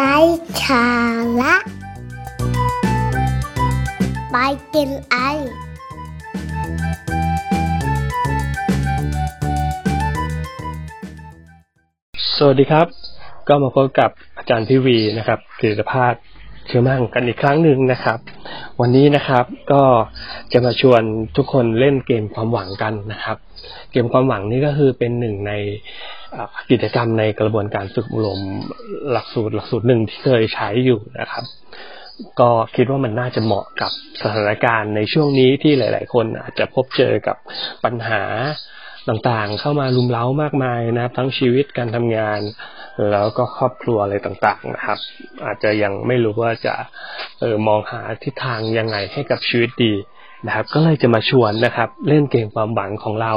ไร้สาระไปกินไอ สวัสดีครับ ก็มาพบกับอาจารย์พิวีนะครับผลิตภาพเชื่อมั่งกันอีกครั้งหนึ่งนะครับ วันนี้นะครับก็จะมาชวนทุกคนเล่นเกมความหวังกันนะครับ เกมความหวังนี่ก็คือเป็นหนึ่งใน กิจกรรมในกระบวนการฝึกอบรมหลักสูตรหลักสูตรหนึ่งที่เคยใช้อยู่นะครับ ก็คิดว่ามันน่าจะเหมาะกับสถานการณ์ในช่วงนี้ที่หลาย ๆ คนอาจจะพบเจอกับปัญหาต่างๆ เข้ามาลุมเล้ามากมายนะครับ ทั้งชีวิตการทำงาน แล้วก็ครอบครัวอะไรต่างๆนะครับ อาจจะยังไม่รู้ว่าจะเออมองหาทิศทางยังไงให้กับชีวิตดีนะครับ ก็เลยจะมาชวนนะครับ เล่นเกมความหวังของเรา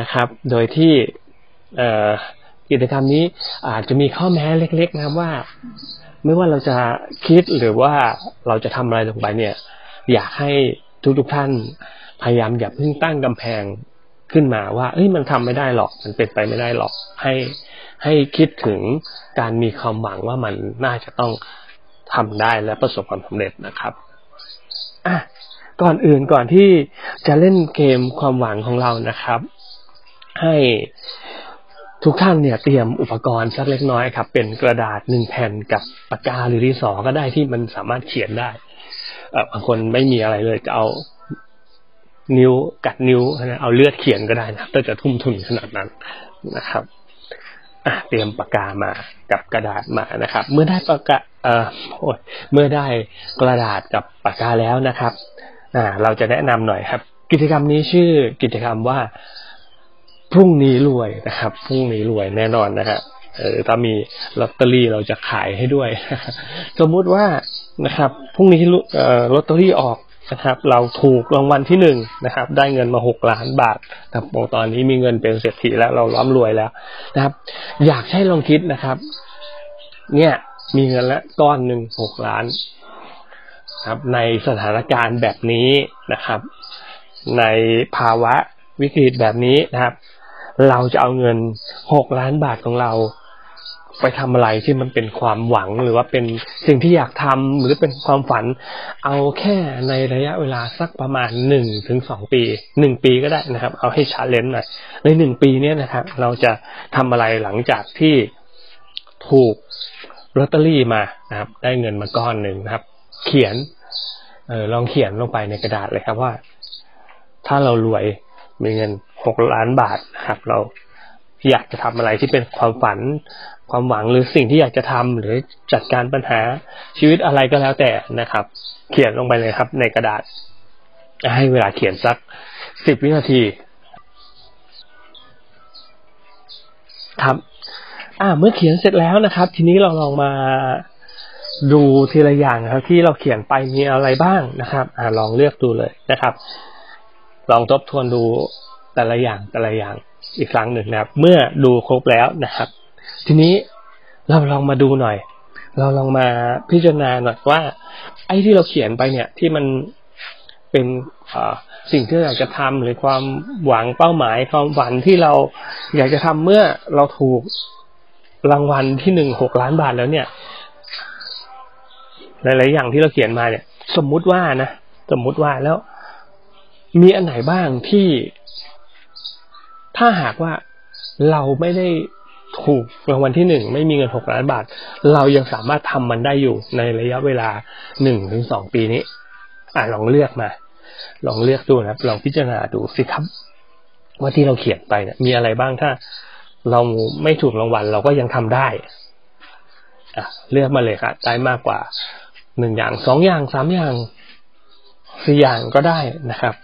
นะครับ โดยที่ กิจกรรมนี้อาจจะมีข้อแม้เล็ก ๆ นะครับว่า ไม่ว่าเราจะคิดหรือว่าเราจะทำอะไรลงไปเนี่ย อยากให้ทุกๆท่านพยายามอย่าเพิ่งตั้งกำแพงขึ้นมาว่า เอ้ยมันทำไม่ได้หรอก มันเป็นไปไม่ได้หรอก ให้ให้คิดถึงการมีความหวังว่ามันน่าจะต้องทำได้และประสบความสำเร็จนะครับอะก่อนอื่นก่อนที่จะเล่นเกมความหวังของเรานะครับ ให้ ทุกท่านเนี่ยเตรียมอุปกรณ์สักเล็กน้อยครับ เป็นกระดาษหนึ่งแผ่นกับปากกาหรือดินสอก็ได้ที่มันสามารถเขียนได้บางคนไม่มีอะไรเลยจะเอานิ้วกัดนิ้วนะเอาเลือดเขียนก็ได้นะถ้าจะทุ่มทุนขนาดนั้นนะครับเตรียมปากกามากับกระดาษมานะครับ เมื่อได้ปากกาเอ่อโอ้ยเมื่อได้กระดาษกับปากกาแล้วนะครับอ่าเราจะแนะนำหน่อยครับ กิจกรรมนี้ชื่อกิจกรรมว่า พรุ่งนี้รวยนะครับพรุ่งนี้รวยแน่นอนนะฮะเออถ้ามีลอตเตอรี่เราจะขายให้ด้วย สมมุติว่านะครับพรุ่งนี้ลอตเตอรี่ออกนะครับ เราถูกรางวัลที่หนึ่งนะครับ ได้เงินมาหกล้านบาทนะครับอ้ตอนนี้มีเงินเป็นเศรษฐีแล้วเราร่ำรวยแล้วนะครับ อยากให้ลองคิดนะครับ เนี่ยมีเงินละก้อนหนึ่งหกล้านครับ ในสถานการณ์แบบนี้นะครับ ในภาวะวิกฤตแบบนี้นะครับ เราจะเอาเงินหกล้านบาทของเรา ไปทำอะไรที่มันเป็นความหวังหรือว่าเป็นสิ่งที่อยากทำหรือเป็นความฝัน เอาแค่ในระยะเวลาสักประมาณหนึ่งถึงสองปีหนึ่งปีก็ได้นะครับ เอาให้ชาเลนจ์หน่อยในหนึ่งปีเนี้ยนะครับ เราจะทำอะไรหลังจากที่ถูกลอตเตอรี่มานะครับ ได้เงินมาก้อนหนึ่งนะครับ เขียนเออลองเขียนลงไปในกระดาษเลยครับว่า ถ้าเรารวย มีเงินหกล้านบาทนะครับเราอยากจะทำอะไรที่เป็นความฝัน ความหวังหรือสิ่งที่อยากจะทำหรือจัดการปัญหาชีวิตอะไรก็แล้วแต่นะครับ เขียนลงไปเลยครับ ในกระดาษ ให้เวลาเขียนสักสิบวินาทีครับ อ่า เมื่อเขียนเสร็จแล้วนะครับ ทีนี้เราลองมาดูทีละอย่างครับ ที่เราเขียนไปมีอะไรบ้างนะครับ อ่าลองเลือกดูเลยนะครับ ลองทบทวนดูแต่ละอย่างแต่ละอย่างอีกครั้งหนึ่งนะครับ เมื่อดูครบแล้วนะครับ ทีนี้เราลองมาดูหน่อย เราลองมาพิจารณาหน่อยว่า ไอ้ที่เราเขียนไปเนี่ยที่มันเป็นสิ่งที่อยากจะทำหรือความหวังเป้าหมายความฝันที่เราอยากจะทำเมื่อเราถูกรางวัลที่หนึ่งหกล้านบาทแล้วเนี่ย หลาย ๆ อย่างที่เราเขียนมาเนี่ย สมมุติว่านะ สมมุติว่าแล้ว มีอันไหนบ้างที่ ถ้าหากว่าเราไม่ได้ถูกรางวัลที่หนึ่งไม่มีเงินหกล้านบาท เรายังสามารถทำมันได้อยู่ในระยะเวลาหนึ่งถึงสองปีนี้ อ่าลองเลือกมา ลองเลือกดูนะครับ ลองพิจารณาดูสิครับ ว่าที่เราเขียนไปเนี่ยมีอะไรบ้างถ้าเราไม่ถูกรางวัล เราก็ยังทำได้อะเลือกมาเลยครับได้มากกว่าหนึ่งอย่างสองอย่างสามอย่างสี่อย่างก็ได้นะครับ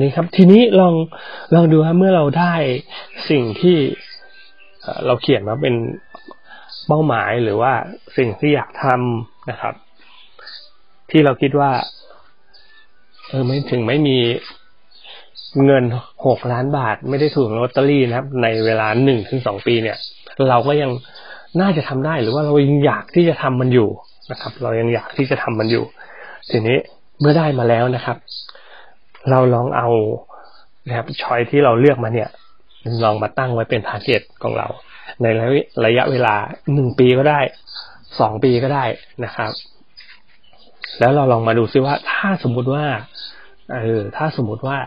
นี่ครับ ทีนี้ลองลองดูครับเมื่อเราได้สิ่งที่เราเขียนมาเป็นเป้าหมายหรือว่าสิ่งที่อยากทำนะครับ ที่เราคิดว่า เออไม่ถึงไม่มีเงินหกล้านบาท ไม่ได้ถูกลอตเตอรี่นะครับ ในเวลาหนึ่งถึงสองปีเนี่ย เราก็ยังน่าจะทำได้หรือว่าเรายังอยากที่จะทำมันอยู่นะครับ เรายังอยากที่จะทำมันอยู่ ทีนี้เมื่อได้มาแล้วนะครับ เราลองเอานะครับช้อยที่เราเลือกมาเนี่ย ลองมาตั้งไว้เป็นทาร์เก็ตของเรา ในระยะเวลาหนึ่งปีก็ได้สองปีก็ได้นะครับ แล้วเราลองมาดูซิว่า ถ้าสมมุติว่าเออถ้าสมมุติว่า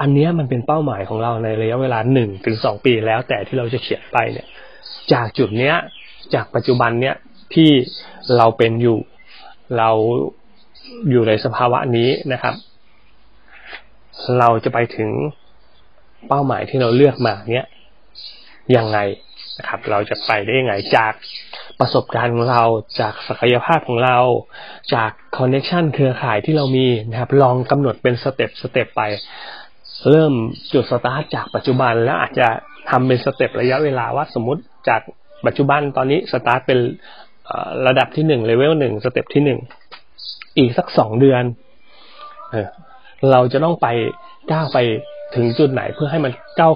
อันนี้มันเป็นเป้าหมายของเราในระยะเวลาหนึ่งถึงสองปีแล้วแต่ที่เราจะเขียนไปเนี่ย จากจุดเนี้ย จากปัจจุบันเนี้ยที่เราเป็นอยู่เราอยู่ในสภาวะนี้นะครับ เราจะไปถึงเป้าหมายที่เราเลือกมาเนี้ยยังไงนะครับ เราจะไปได้ยังไงจากประสบการณ์ของเราจากศักยภาพของเรา จาก connection เครือข่ายที่เรามีนะครับ ลองกำหนดเป็น step step ไป เริ่มจุดสตาร์ทจากปัจจุบันแล้วอาจจะทำเป็น step ระยะเวลาว่าสมมติจากปัจจุบันตอนนี้สตาร์ทเป็นระดับที่หนึ่ง level หนึ่ง step ที่หนึ่งอีกสักสองเดือน เราจะต้องไปก้าวไปถึงจุดไหนเพื่อให้มันก้าว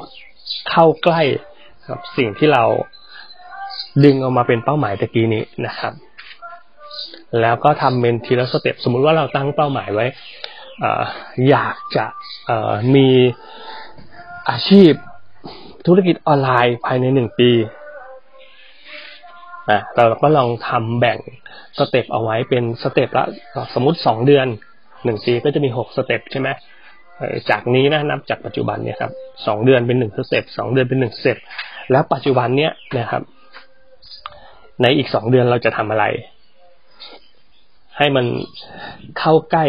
เข้าใกล้กับสิ่งที่เราดึงออกมาเป็นเป้าหมายตะกี้นี้นะครับ แล้วก็ทำเป็นทีละ step สมมุติว่าเราตั้งเป้าหมายไว้อยากจะมีอาชีพธุรกิจออนไลน์ภายในหนึ่งปีเราก็ลองทำแบ่ง step เอาไว้เป็น step ละสมมติสองเดือน หนึ่งปีก็จะมีหก step ใช่ไหมจากนี้นะนับจากปัจจุบันเนี่ยครับสองเดือนเป็นหนึ่ง step สองเดือนเป็นหนึ่ง step แล้วปัจจุบันเนี้ยนะครับ ในอีกสองเดือนเราจะทำอะไร ให้มันเข้าใกล้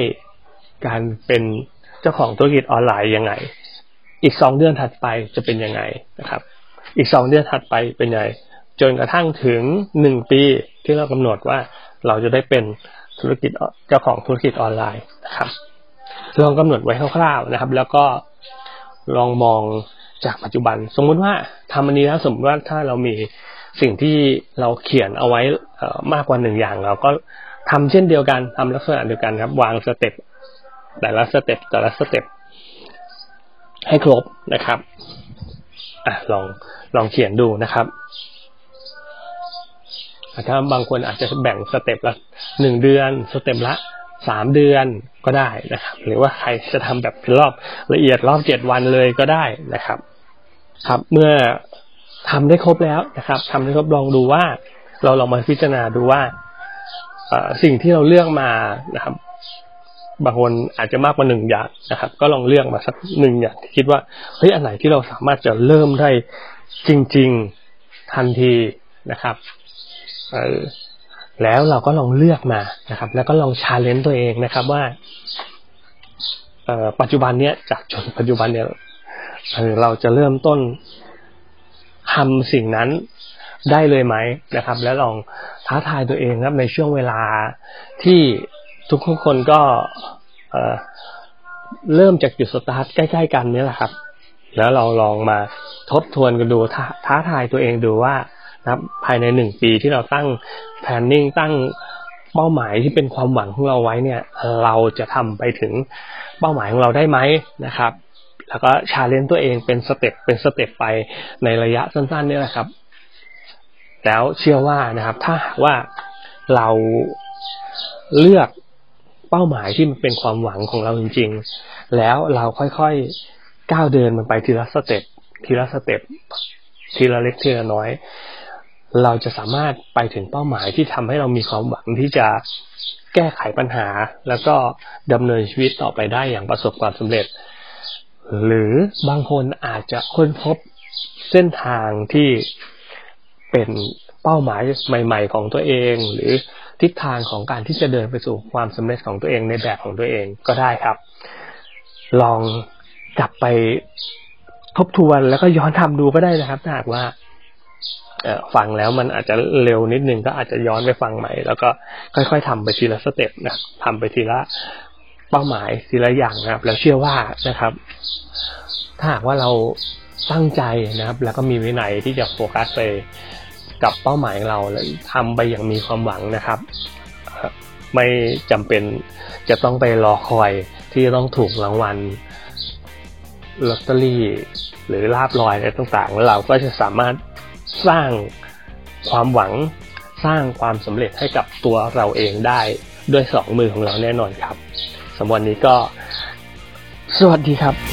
การเป็นเจ้าของธุรกิจออนไลน์ยังไง อีกสองเดือนถัดไปจะเป็นยังไงนะครับ อีกสองเดือนถัดไปเป็นยังไงจนกระทั่งถึงหนึ่งปีที่เรากำหนดว่าเราจะได้เป็น ธุรกิจเจ้าของธุรกิจออนไลน์นะครับ ลองกำหนดไว้คร่าวๆนะครับ แล้วก็ลองมองจากปัจจุบัน สมมุติว่าทำอันนี้แล้วสมมติว่าถ้าเรามีสิ่งที่เราเขียนเอาไว้มากกว่าหนึ่งอย่าง เราก็ทำเช่นเดียวกันทำลักษณะเดียวกันครับ วาง step แต่ละ step แต่ละ step ให้ครบนะครับอะลองลองเขียนดูนะครับ ถ้าบางคนอาจจะแบ่ง step ละหนึ่งเดือน step ละสามเดือนก็ได้นะครับ หรือว่าใครจะทำแบบเป็นรอบละเอียดรอบเจ็ดวันเลยก็ได้นะครับ ครับเมื่อทำได้ครบแล้วนะครับทำได้ครบลองดูว่า เราลองมาพิจารณาดูว่าสิ่งที่เราเลือกมานะครับบางคนอาจจะมากกว่าหนึ่งอย่างนะครับ ก็ลองเลือกมาสักหนึ่งอย่างคิดว่าเฮ้ยอันไหนที่เราสามารถจะเริ่มได้จริง ๆทันทีนะครับ แล้วเราก็ลองเลือกมานะครับ แล้วก็ลองชาเลนจ์ตัวเองนะครับว่าเออปัจจุบันเนี้ยจากจนปัจจุบันเนี้ยเราจะเริ่มต้นทำสิ่งนั้นได้เลยไหมนะครับ แล้วลองท้าทายตัวเองครับในช่วงเวลาที่ทุกคนก็เริ่มจากจุดสตาร์ทใกล้ๆกันนี้แหละครับ แล้วเราลองมาทบทวนกันดูท้าทายตัวเองดูว่า นะครับ ภายในหนึ่งปีที่เราตั้งแพนนิ่งตั้งเป้าหมายที่เป็นความหวังของเราไว้เนี่ย เราจะทำไปถึงเป้าหมายของเราได้ไหมนะครับ แล้วก็ challenge ตัวเองเป็น step เป็น step ไปในระยะสั้นๆนี่แหละครับ แล้วเชื่อว่านะครับ ถ้าว่าเราเลือกเป้าหมายที่มันเป็นความหวังของเราจริง ๆ แล้วเราค่อยๆก้าวเดินมันไปทีละ step ทีละ step ทีละเล็กทีละน้อย เราจะสามารถไปถึงเป้าหมายที่ทำให้เรามีความหวังที่จะแก้ไขปัญหา แล้วก็ดำเนินชีวิตต่อไปได้อย่างประสบความสำเร็จ หรือบางคนอาจจะค้นพบเส้นทางที่เป็นเป้าหมายใหม่ ๆ ของตัวเอง หรือทิศทางของการที่จะเดินไปสู่ความสำเร็จของตัวเองในแบบของตัวเองก็ได้ครับ ลองกลับไปทบทวนแล้วก็ย้อนทำดูก็ได้นะครับถ้าหากว่า ฟังแล้วมันอาจจะเร็วนิดนึงก็อาจจะย้อนไปฟังใหม่ แล้วก็ค่อย ๆทำไปทีละสเต็ปนะทำไปทีละเป้าหมายทีละอย่างนะครับ แล้วเชื่อว่านะครับ ถ้าหากว่าเราตั้งใจนะครับ แล้วก็มีวินัยที่จะโฟกัสไปกับเป้าหมายของเราแล้วทำไปอย่างมีความหวังนะครับ ไม่จำเป็นจะต้องไปรอคอยที่จะต้องถูกรางวัลลอตเตอรี่หรือลาบลอยอะไรต่างๆเราก็จะสามารถ สร้างความหวังสร้างความสำเร็จให้กับตัวเราเองได้ด้วยสองมือของเราแน่นอนครับสำหรับวันนี้ก็ สวัสดีครับ